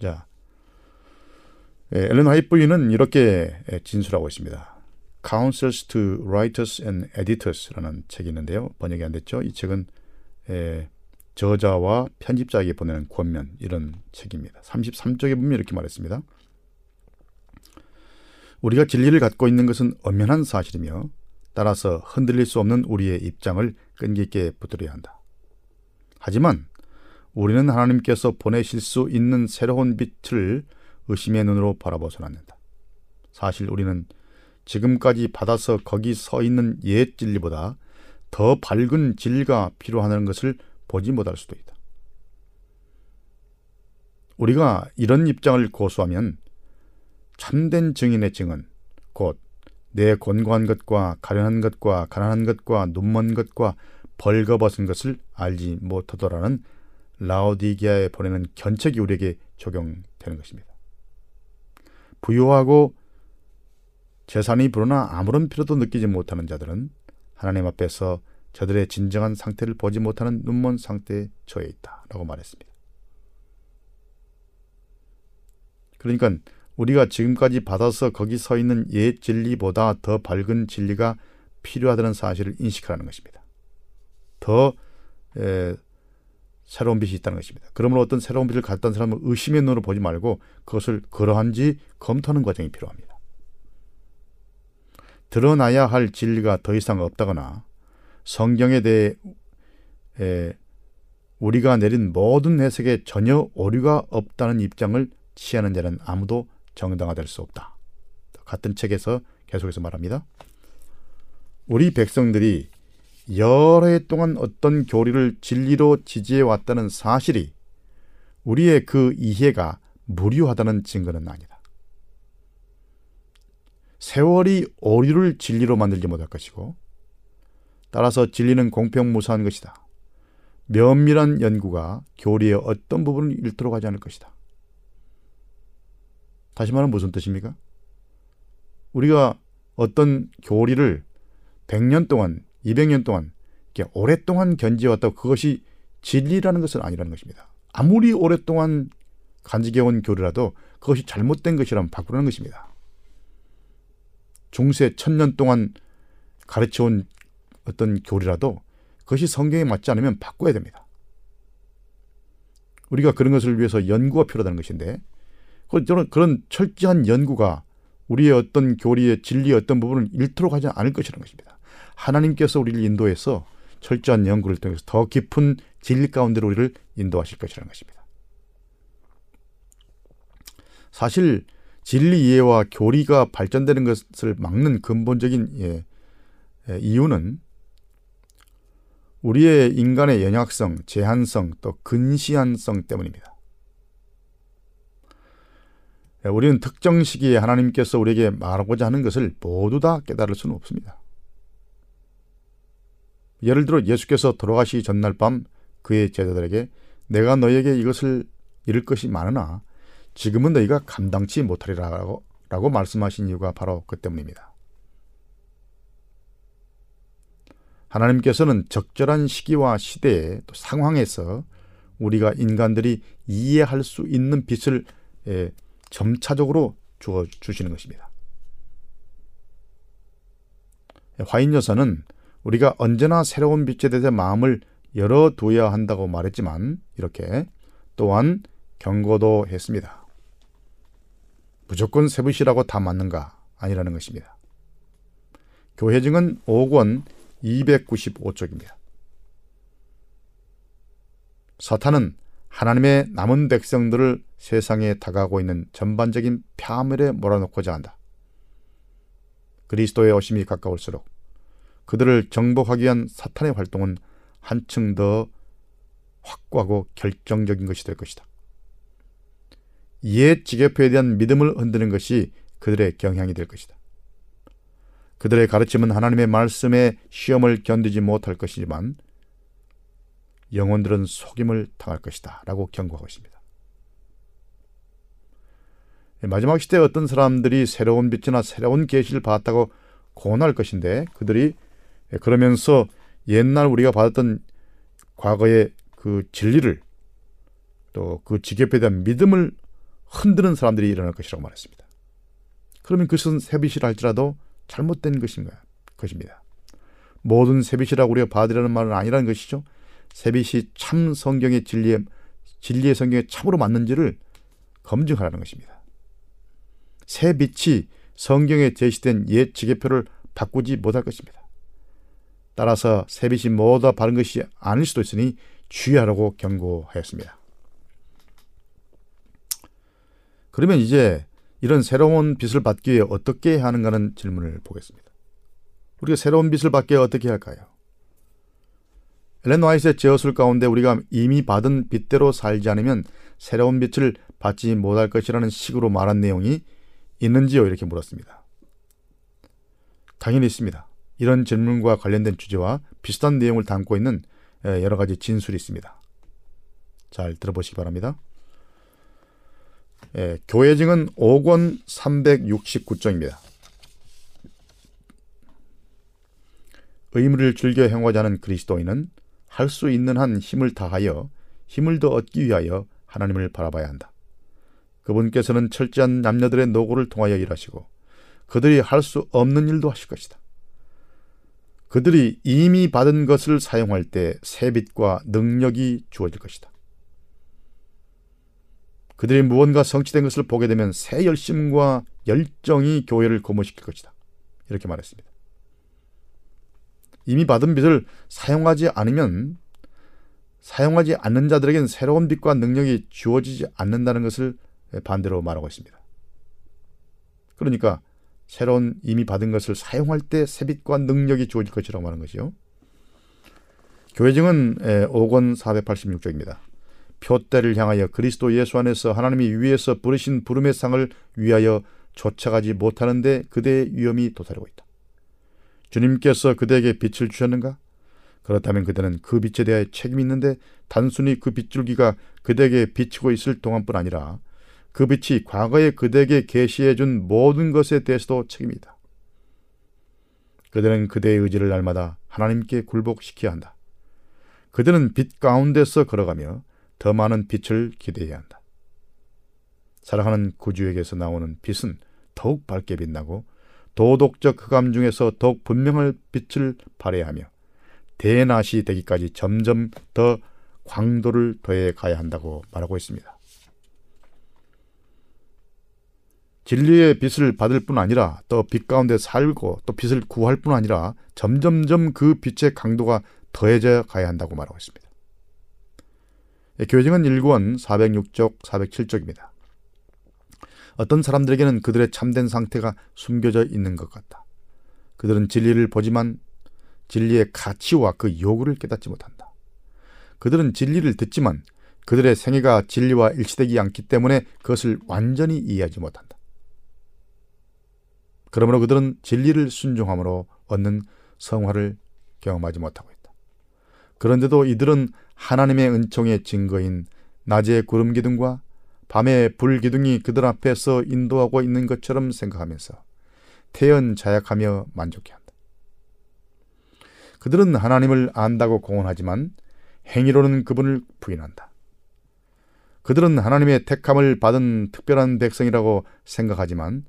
자, 예, 엘렌 화이트는 이렇게 진술하고 있습니다. Counsels to Writers and Editors라는 책이 있는데요. 번역이 안 됐죠. 이 책은 에, 저자와 편집자에게 보내는 권면 이런 책입니다. 33쪽에 보면 이렇게 말했습니다. 우리가 진리를 갖고 있는 것은 엄연한 사실이며 따라서 흔들릴 수 없는 우리의 입장을 끈기 있게 붙들어야 한다. 하지만 우리는 하나님께서 보내실 수 있는 새로운 빛을 의심의 눈으로 바라보서는 안 된다. 사실 우리는 지금까지 받아서 거기 서 있는 옛 진리보다 더 밝은 진리가 필요하다는 것을 보지 못할 수도 있다. 우리가 이런 입장을 고수하면 참된 증인의 증은 곧 내 권고한 것과 가련한 것과 가난한 것과 눈먼 것과 벌거벗은 것을 알지 못하더라는 라오디기아에 보내는 견책이 우리에게 적용되는 것입니다. 부유하고 재산이 불어나 아무런 필요도 느끼지 못하는 자들은 하나님 앞에서 저들의 진정한 상태를 보지 못하는 눈먼 상태에 처해 있다 라고 말했습니다. 그러니까 우리가 지금까지 받아서 거기 서 있는 옛 진리보다 더 밝은 진리가 필요하다는 사실을 인식하라는 것입니다. 더 에, 새로운 빛이 있다는 것입니다. 그러므로 어떤 새로운 빛을 갖던 사람은 의심의 눈으로 보지 말고 그것을 그러한지 검토하는 과정이 필요합니다. 드러나야 할 진리가 더 이상 없다거나 성경에 대해 에, 우리가 내린 모든 해석에 전혀 오류가 없다는 입장을 취하는 자는 아무도 정당화될 수 없다. 같은 책에서 계속해서 말합니다. 우리 백성들이 여러 해 동안 어떤 교리를 진리로 지지해 왔다는 사실이 우리의 그 이해가 무료하다는 증거는 아니다. 세월이 오류를 진리로 만들지 못할 것이고 따라서 진리는 공평무사한 것이다. 면밀한 연구가 교리의 어떤 부분을 잃도록 하지 않을 것이다. 다시 말하면 무슨 뜻입니까? 우리가 어떤 교리를 100년 동안, 200년 동안, 이렇게 오랫동안 견지해왔다고 그것이 진리라는 것은 아니라는 것입니다. 아무리 오랫동안 간직해온 교리라도 그것이 잘못된 것이라면 바꾸라는 것입니다. 중세 천년 동안 가르쳐온 어떤 교리라도 그것이 성경에 맞지 않으면 바꿔야 됩니다. 우리가 그런 것을 위해서 연구가 필요하다는 것인데 저는 그런 철저한 연구가 우리의 어떤 교리의 진리의 어떤 부분을 잃도록 하지 않을 것이라는 것입니다. 하나님께서 우리를 인도해서 철저한 연구를 통해서 더 깊은 진리 가운데로 우리를 인도하실 것이라는 것입니다. 사실 진리 이해와 교리가 발전되는 것을 막는 근본적인 예, 예, 이유는 우리의 인간의 연약성, 제한성, 또 근시안성 때문입니다. 예, 우리는 특정 시기에 하나님께서 우리에게 말하고자 하는 것을 모두 다 깨달을 수는 없습니다. 예를 들어 예수께서 돌아가시기 전날 밤 그의 제자들에게 내가 너에게 이것을 이룰 것이 많으나 지금은 너희가 감당치 못하리라고 라고 말씀하신 이유가 바로 그 때문입니다. 하나님께서는 적절한 시기와 시대에 또 상황에서 우리가 인간들이 이해할 수 있는 빛을 예, 점차적으로 주어 주시는 것입니다. 화인 여사는 우리가 언제나 새로운 빛에 대해 마음을 열어둬야 한다고 말했지만 이렇게 또한 경고도 했습니다. 무조건 세부시라고 다 맞는가 아니라는 것입니다. 교회 증은 5권 295쪽입니다. 사탄은 하나님의 남은 백성들을 세상에 다가오고 있는 전반적인 폐멸에 몰아넣고자 한다. 그리스도의 오심이 가까울수록 그들을 정복하기 위한 사탄의 활동은 한층 더 확고하고 결정적인 것이 될 것이다. 옛 지계표에 대한 믿음을 흔드는 것이 그들의 경향이 될 것이다. 그들의 가르침은 하나님의 말씀의 시험을 견디지 못할 것이지만 영혼들은 속임을 당할 것이다. 라고 경고하고 있습니다. 마지막 시대에 어떤 사람들이 새로운 빛이나 새로운 계시를 받았다고 고언할 것인데 그들이 그러면서 옛날 우리가 받았던 과거의 그 진리를 또 그 지계표에 대한 믿음을 흔드는 사람들이 일어날 것이라고 말했습니다. 그러면 그것은 새빛이라 할지라도 잘못된 것인가 것입니다. 모든 새빛이라고 우리가 받으라는 말은 아니라는 것이죠. 새빛이 참 성경의 진리에 진리의 성경에 참으로 맞는지를 검증하라는 것입니다. 새 빛이 성경에 제시된 옛 지계표를 바꾸지 못할 것입니다. 따라서 새 빛이 모두 바른 것이 아닐 수도 있으니 주의하라고 경고하였습니다. 그러면 이제 이런 새로운 빛을 받기 위해 어떻게 하는가는 질문을 보겠습니다. 우리가 새로운 빛을 받기 위해 어떻게 할까요? 엘렌 와이스의 제어술 가운데 우리가 이미 받은 빛대로 살지 않으면 새로운 빛을 받지 못할 것이라는 식으로 말한 내용이 있는지요? 이렇게 물었습니다. 당연히 있습니다. 이런 질문과 관련된 주제와 비슷한 내용을 담고 있는 여러 가지 진술이 있습니다. 잘 들어보시기 바랍니다. 예, 교회 증은 5권 369쪽입니다. 의무를 즐겨 않은 그리스도인은 할 수 있는 한 힘을 다하여 힘을 더 얻기 위하여 하나님을 바라봐야 한다. 그분께서는 철저한 남녀들의 노고를 통하여 일하시고 그들이 할 수 없는 일도 하실 것이다. 그들이 이미 받은 것을 사용할 때 새빛과 능력이 주어질 것이다. 그들이 무언가 성취된 것을 보게 되면 새 열심과 열정이 교회를 고무시킬 것이다. 이렇게 말했습니다. 이미 받은 빛을 사용하지 않으면 사용하지 않는 자들에게는 새로운 빛과 능력이 주어지지 않는다는 것을 반대로 말하고 있습니다. 그러니까 새로운 이미 받은 것을 사용할 때 새 빛과 능력이 주어질 것이라고 말하는 것이요. 교회증은 5권 486쪽입니다. 표대를 향하여 그리스도 예수 안에서 하나님이 위에서 부르신 부름의 상을 위하여 쫓아가지 못하는데 그대의 위험이 도사리고 있다. 주님께서 그대에게 빛을 주셨는가? 그렇다면 그대는 그 빛에 대해 책임이 있는데 단순히 그 빗줄기가 그대에게 비치고 있을 동안뿐 아니라 그 빛이 과거에 그대에게 계시해 준 모든 것에 대해서도 책임이다. 그대는 그대의 의지를 날마다 하나님께 굴복시켜야 한다. 그들은 빛 가운데서 걸어가며 더 많은 빛을 기대해야 한다. 사랑하는 구주에게서 나오는 빛은 더욱 밝게 빛나고 도덕적 흑암 중에서 더욱 분명할 빛을 발해야 하며 대낮이 되기까지 점점 더 광도를 더해 가야 한다고 말하고 있습니다. 진리의 빛을 받을 뿐 아니라 또 빛 가운데 살고 또 빛을 구할 뿐 아니라 점점점 그 빛의 강도가 더해져 가야 한다고 말하고 있습니다. 예, 교회증은 1권 406쪽 407쪽입니다. 어떤 사람들에게는 그들의 참된 상태가 숨겨져 있는 것 같다. 그들은 진리를 보지만 진리의 가치와 그 요구를 깨닫지 못한다. 그들은 진리를 듣지만 그들의 생애가 진리와 일치되지 않기 때문에 그것을 완전히 이해하지 못한다. 그러므로 그들은 진리를 순종함으로 얻는 성화를 경험하지 못하고 있다. 그런데도 이들은 하나님의 은총의 증거인 낮의 구름 기둥과 밤의 불 기둥이 그들 앞에서 인도하고 있는 것처럼 생각하면서 태연 자약하며 만족해 한다. 그들은 하나님을 안다고 공언하지만 행위로는 그분을 부인한다. 그들은 하나님의 택함을 받은 특별한 백성이라고 생각하지만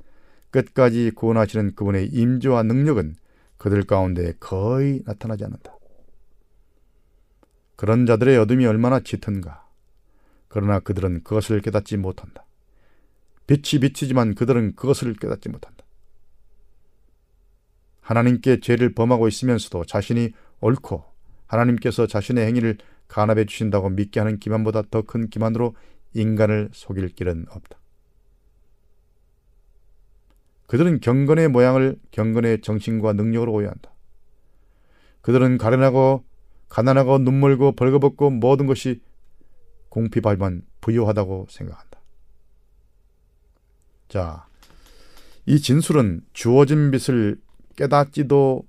끝까지 구원하시는 그분의 임재와 능력은 그들 가운데 거의 나타나지 않는다. 그런 자들의 어둠이 얼마나 짙은가. 그러나 그들은 그것을 깨닫지 못한다. 빛이 비치지만 그들은 그것을 깨닫지 못한다. 하나님께 죄를 범하고 있으면서도 자신이 옳고 하나님께서 자신의 행위를 간합해 주신다고 믿게 하는 기만보다 더 큰 기만으로 인간을 속일 길은 없다. 그들은 경건의 모양을 경건의 정신과 능력으로 오해한다. 그들은 가련하고 가난하고 눈물고 벌거벗고 모든 것이 공피발만 부유하다고 생각한다. 자, 이 진술은 주어진 빛을 깨닫지도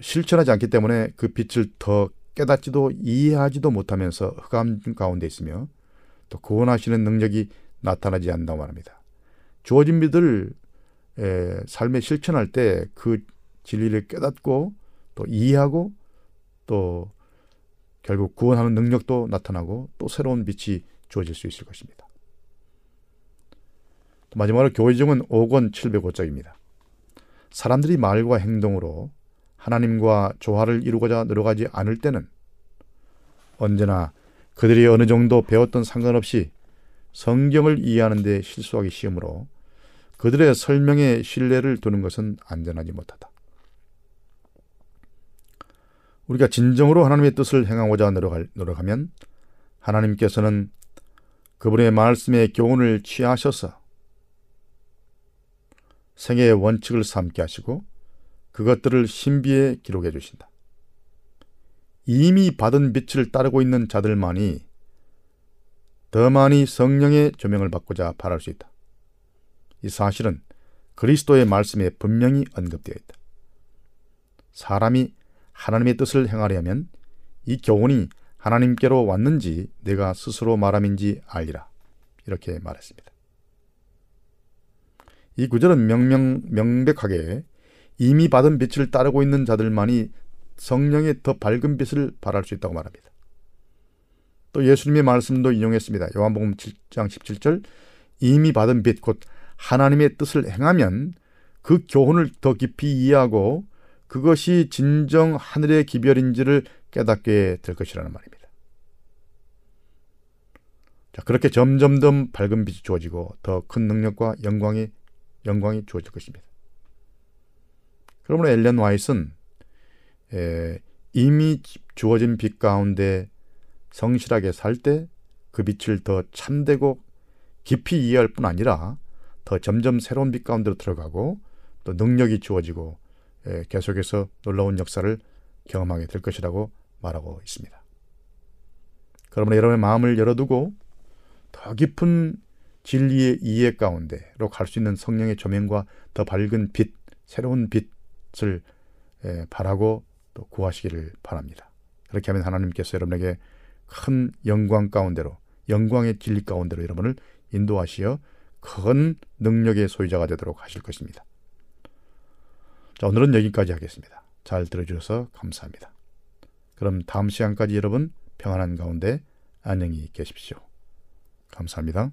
실천하지 않기 때문에 그 빛을 더 깨닫지도 이해하지도 못하면서 흑암 가운데 있으며 또 구원하시는 능력이 나타나지 않는다고 말합니다. 주어진 빛을 에, 삶에 실천할 때 그 진리를 깨닫고 또 이해하고 또 결국 구원하는 능력도 나타나고 또 새로운 빛이 주어질 수 있을 것입니다. 마지막으로 교회정은 5권 705쪽입니다. 사람들이 말과 행동으로 하나님과 조화를 이루고자 노력하지 않을 때는 언제나 그들이 어느 정도 배웠던 상관없이 성경을 이해하는 데 실수하기 쉬우므로 그들의 설명에 신뢰를 두는 것은 안전하지 못하다. 우리가 진정으로 하나님의 뜻을 행하고자 노력하면 하나님께서는 그분의 말씀의 교훈을 취하셔서 생애의 원칙을 삼게 하시고 그것들을 신비에 기록해 주신다. 이미 받은 빛을 따르고 있는 자들만이 더 많이 성령의 조명을 받고자 바랄 수 있다. 이 사실은 그리스도의 말씀에 분명히 언급되어 있다. 사람이 하나님의 뜻을 행하려면 이 교훈이 하나님께로 왔는지 내가 스스로 말함인지 알리라. 이렇게 말했습니다. 이 구절은 명명, 명백하게 이미 받은 빛을 따르고 있는 자들만이 성령의 더 밝은 빛을 발할 수 있다고 말합니다. 또 예수님의 말씀도 인용했습니다. 요한복음 7장 17절 이미 받은 빛 곧 하나님의 뜻을 행하면 그 교훈을 더 깊이 이해하고 그것이 진정 하늘의 기별인지를 깨닫게 될 것이라는 말입니다. 자, 그렇게 점점 더 밝은 빛이 주어지고 더 큰 능력과 영광이 영광이 주어질 것입니다. 그러므로 엘렌 와이스는 에, 이미 주어진 빛 가운데 성실하게 살 때 그 빛을 더 참되고 깊이 이해할 뿐 아니라 더 점점 새로운 빛 가운데로 들어가고 또 능력이 주어지고 에, 계속해서 놀라운 역사를 경험하게 될 것이라고 말하고 있습니다. 그러므로 여러분의 마음을 열어두고 더 깊은 진리의 이해 가운데로 갈 수 있는 성령의 조명과 더 밝은 빛, 새로운 빛을 바라고 또 구하시기를 바랍니다. 그렇게 하면 하나님께서 여러분에게 큰 영광 가운데로 영광의 진리 가운데로 여러분을 인도하시어 큰 능력의 소유자가 되도록 하실 것입니다. 자, 오늘은 여기까지 하겠습니다. 잘 들어주셔서 감사합니다. 그럼 다음 시간까지 여러분 평안한 가운데 안녕히 계십시오. 감사합니다.